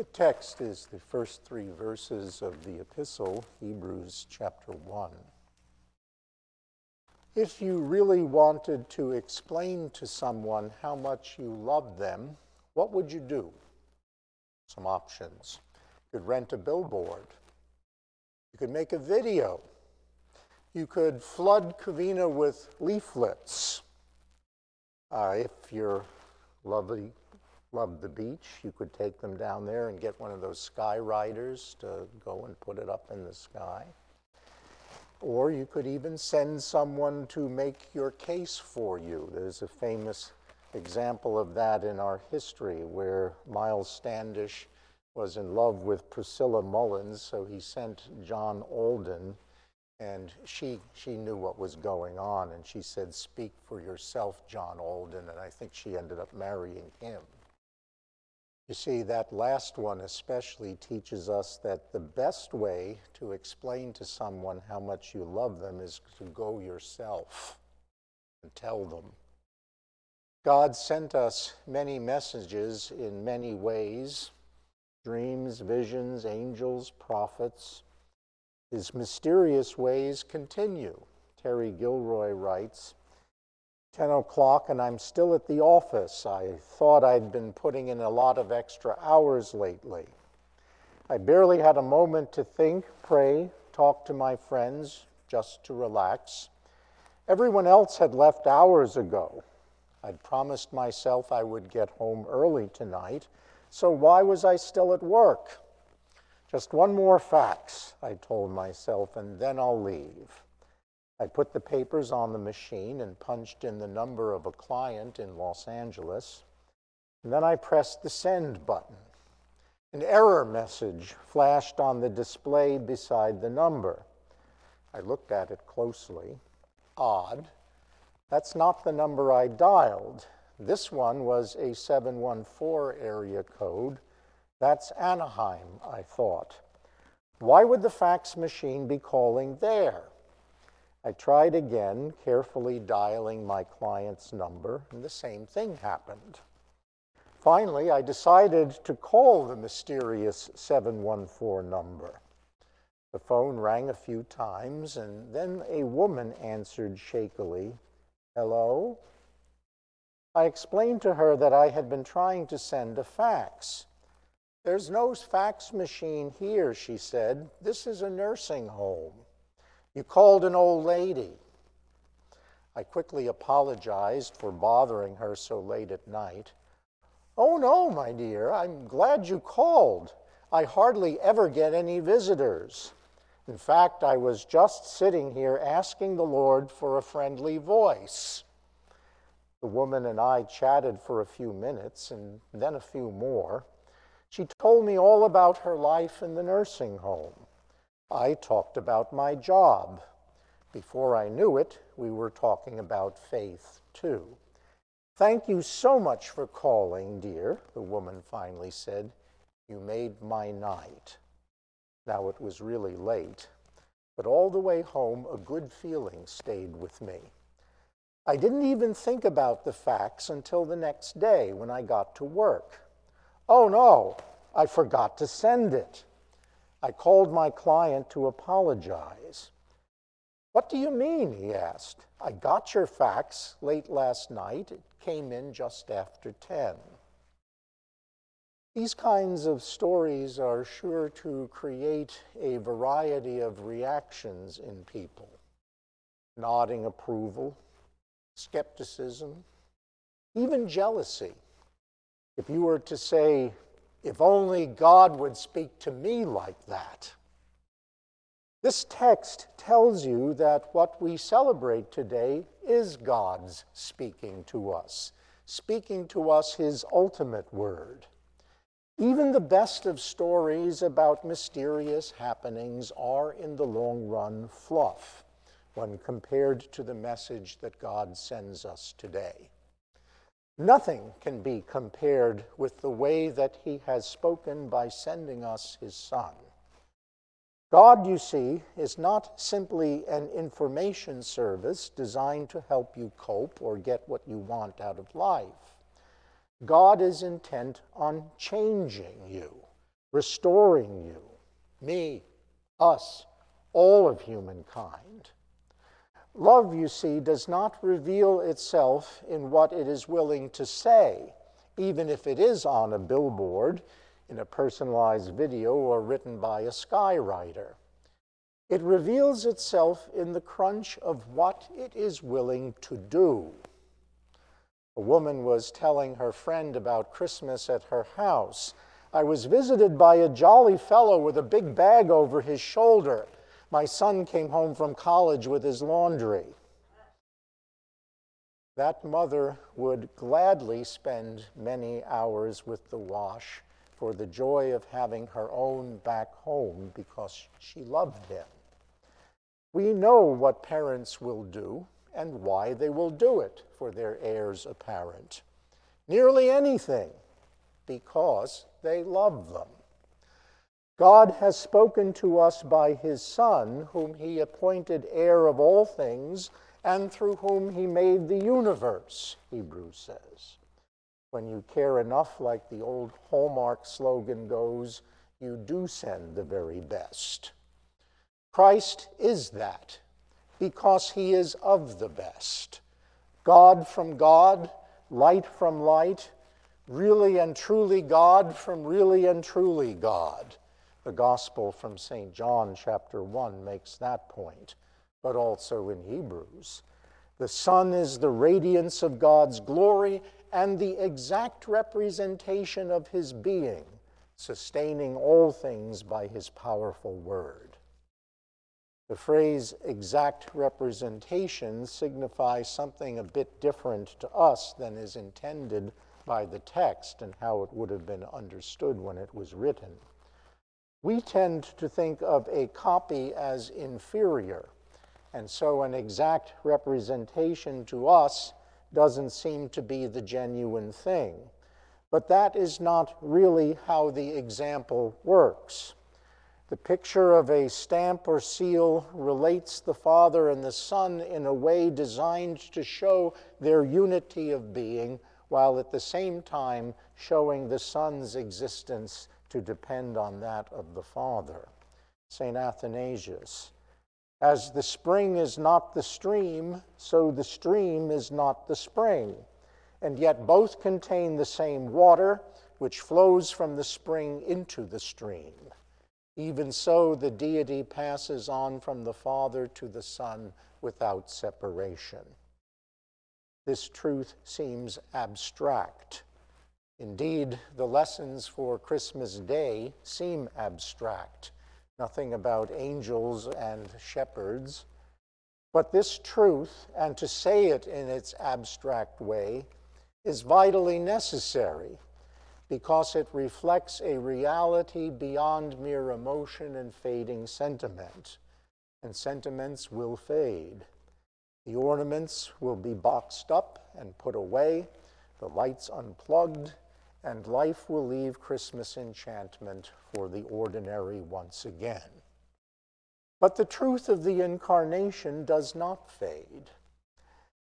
The text is the first three verses of the epistle, Hebrews chapter 1. If you really wanted to explain to someone how much you love them, what would you do? Some options. You could rent a billboard. You could make a video. You could flood Covina with leaflets. Uh, if you're lovely, love the beach, you could take them down there and get one of those sky riders to go and put it up in the sky. Or you could even send someone to make your case for you. There's a famous example of that in our history where Miles Standish was in love with Priscilla Mullins, so he sent John Alden, and she, she knew what was going on, and she said, Speak for yourself, John Alden, and I think she ended up marrying him. You see, that last one especially teaches us that the best way to explain to someone how much you love them is to go yourself and tell them. God sent us many messages in many ways dreams, visions, angels, prophets. His mysterious ways continue. Terry Gilroy writes 10 o'clock and I'm still at the office. I thought I'd been putting in a lot of extra hours lately. I barely had a moment to think, pray, talk to my friends, just to relax. Everyone else had left hours ago. I'd promised myself I would get home early tonight, so why was I still at work? Just one more fax, I told myself, and then I'll leave. I put the papers on the machine and punched in the number of a client in Los Angeles. And then I pressed the send button. An error message flashed on the display beside the number. I looked at it closely. Odd. That's not the number I dialed. This one was a 714 area code. That's Anaheim, I thought. Why would the fax machine be calling there? I tried again, carefully dialing my client's number, and the same thing happened. Finally, I decided to call the mysterious 714 number. The phone rang a few times, and then a woman answered shakily, Hello? I explained to her that I had been trying to send a fax. There's no fax machine here, she said. This is a nursing home. You called an old lady. I quickly apologized for bothering her so late at night. Oh, no, my dear, I'm glad you called. I hardly ever get any visitors. In fact, I was just sitting here asking the Lord for a friendly voice. The woman and I chatted for a few minutes and then a few more. She told me all about her life in the nursing home. I talked about my job. Before I knew it, we were talking about faith too. Thank you so much for calling, dear, the woman finally said. You made my night. Now it was really late, but all the way home, a good feeling stayed with me. I didn't even think about the fax until the next day when I got to work. Oh no, I forgot to send it. I called my client to apologize. What do you mean? he asked. I got your fax late last night. It came in just after 10. These kinds of stories are sure to create a variety of reactions in people nodding approval, skepticism, even jealousy. If you were to say, if only God would speak to me like that. This text tells you that what we celebrate today is God's speaking to us, speaking to us His ultimate word. Even the best of stories about mysterious happenings are, in the long run, fluff when compared to the message that God sends us today. Nothing can be compared with the way that he has spoken by sending us his Son. God, you see, is not simply an information service designed to help you cope or get what you want out of life. God is intent on changing you, restoring you, me, us, all of humankind. Love, you see, does not reveal itself in what it is willing to say, even if it is on a billboard, in a personalized video, or written by a skywriter. It reveals itself in the crunch of what it is willing to do. A woman was telling her friend about Christmas at her house. I was visited by a jolly fellow with a big bag over his shoulder. My son came home from college with his laundry. That mother would gladly spend many hours with the wash for the joy of having her own back home because she loved him. We know what parents will do and why they will do it for their heirs apparent. Nearly anything, because they love them. God has spoken to us by his Son, whom he appointed heir of all things, and through whom he made the universe, Hebrews says. When you care enough, like the old Hallmark slogan goes, you do send the very best. Christ is that because he is of the best. God from God, light from light, really and truly God from really and truly God. The Gospel from St. John, chapter 1, makes that point, but also in Hebrews. The Son is the radiance of God's glory and the exact representation of his being, sustaining all things by his powerful word. The phrase exact representation signifies something a bit different to us than is intended by the text and how it would have been understood when it was written. We tend to think of a copy as inferior, and so an exact representation to us doesn't seem to be the genuine thing. But that is not really how the example works. The picture of a stamp or seal relates the Father and the Son in a way designed to show their unity of being, while at the same time showing the Son's existence to depend on that of the Father. St. Athanasius. As the spring is not the stream, so the stream is not the spring. And yet both contain the same water, which flows from the spring into the stream. Even so, the deity passes on from the Father to the Son without separation. This truth seems abstract. Indeed, the lessons for Christmas Day seem abstract. Nothing about angels and shepherds. But this truth, and to say it in its abstract way, is vitally necessary because it reflects a reality beyond mere emotion and fading sentiment. And sentiments will fade. The ornaments will be boxed up and put away, the lights unplugged, and life will leave Christmas enchantment for the ordinary once again. But the truth of the incarnation does not fade.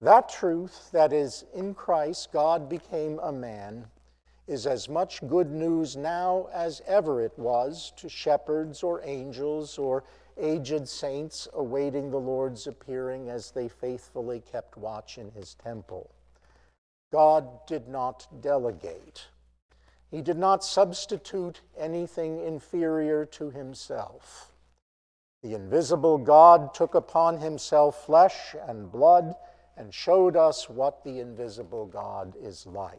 That truth, that is, in Christ, God became a man, is as much good news now as ever it was to shepherds or angels or aged saints awaiting the Lord's appearing as they faithfully kept watch in his temple. God did not delegate. He did not substitute anything inferior to himself. The invisible God took upon himself flesh and blood and showed us what the invisible God is like.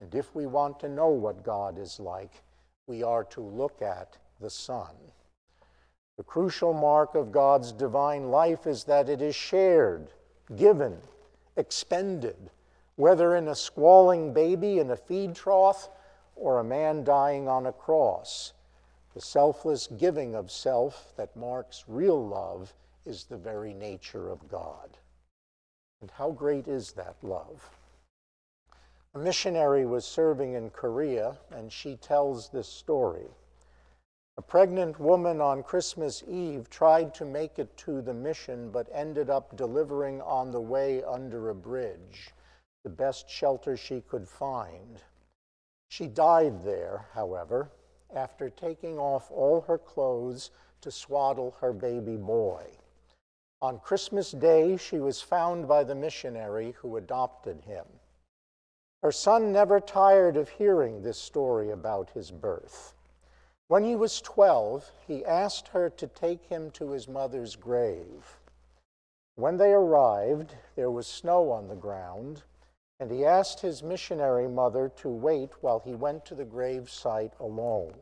And if we want to know what God is like, we are to look at the Son. The crucial mark of God's divine life is that it is shared, given, expended, whether in a squalling baby in a feed trough or a man dying on a cross. The selfless giving of self that marks real love is the very nature of God. And how great is that love? A missionary was serving in Korea, and she tells this story. A pregnant woman on Christmas Eve tried to make it to the mission, but ended up delivering on the way under a bridge, the best shelter she could find. She died there, however, after taking off all her clothes to swaddle her baby boy. On Christmas Day, she was found by the missionary who adopted him. Her son never tired of hearing this story about his birth. When he was 12, he asked her to take him to his mother's grave. When they arrived, there was snow on the ground, and he asked his missionary mother to wait while he went to the grave site alone.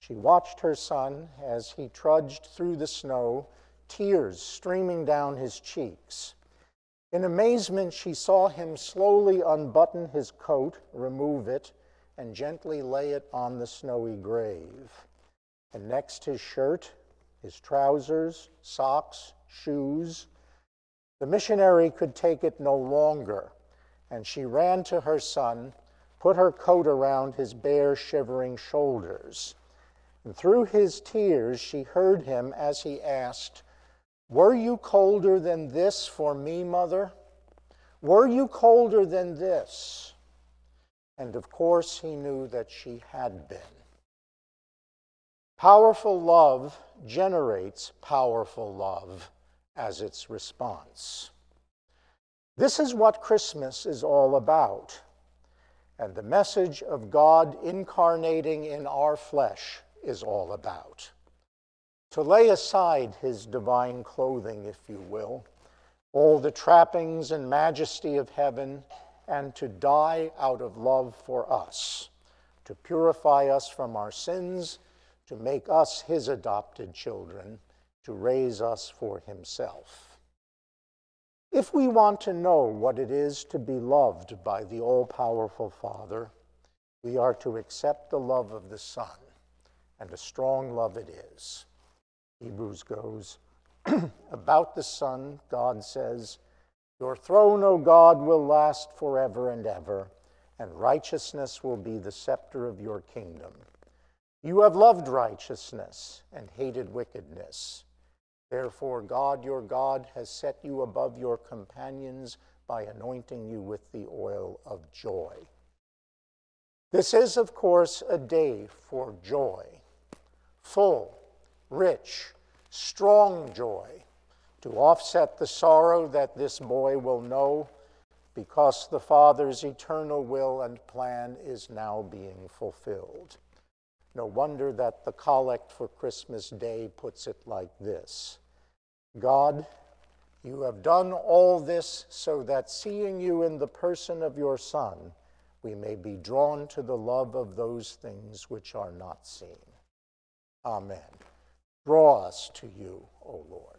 She watched her son as he trudged through the snow, tears streaming down his cheeks. In amazement, she saw him slowly unbutton his coat, remove it, and gently lay it on the snowy grave. And next his shirt, his trousers, socks, shoes. The missionary could take it no longer, and she ran to her son, put her coat around his bare, shivering shoulders. And through his tears, she heard him as he asked, Were you colder than this for me, mother? Were you colder than this? And of course, he knew that she had been. Powerful love generates powerful love as its response. This is what Christmas is all about. And the message of God incarnating in our flesh is all about. To lay aside his divine clothing, if you will, all the trappings and majesty of heaven, and to die out of love for us, to purify us from our sins, to make us his adopted children, to raise us for himself. If we want to know what it is to be loved by the all powerful Father, we are to accept the love of the Son, and a strong love it is. Hebrews goes, About the Son, God says, your throne, O God, will last forever and ever, and righteousness will be the scepter of your kingdom. You have loved righteousness and hated wickedness. Therefore, God your God has set you above your companions by anointing you with the oil of joy. This is, of course, a day for joy, full, rich, strong joy to offset the sorrow that this boy will know because the Father's eternal will and plan is now being fulfilled. No wonder that the collect for Christmas Day puts it like this God, you have done all this so that seeing you in the person of your Son, we may be drawn to the love of those things which are not seen. Amen. Draw us to you, O Lord.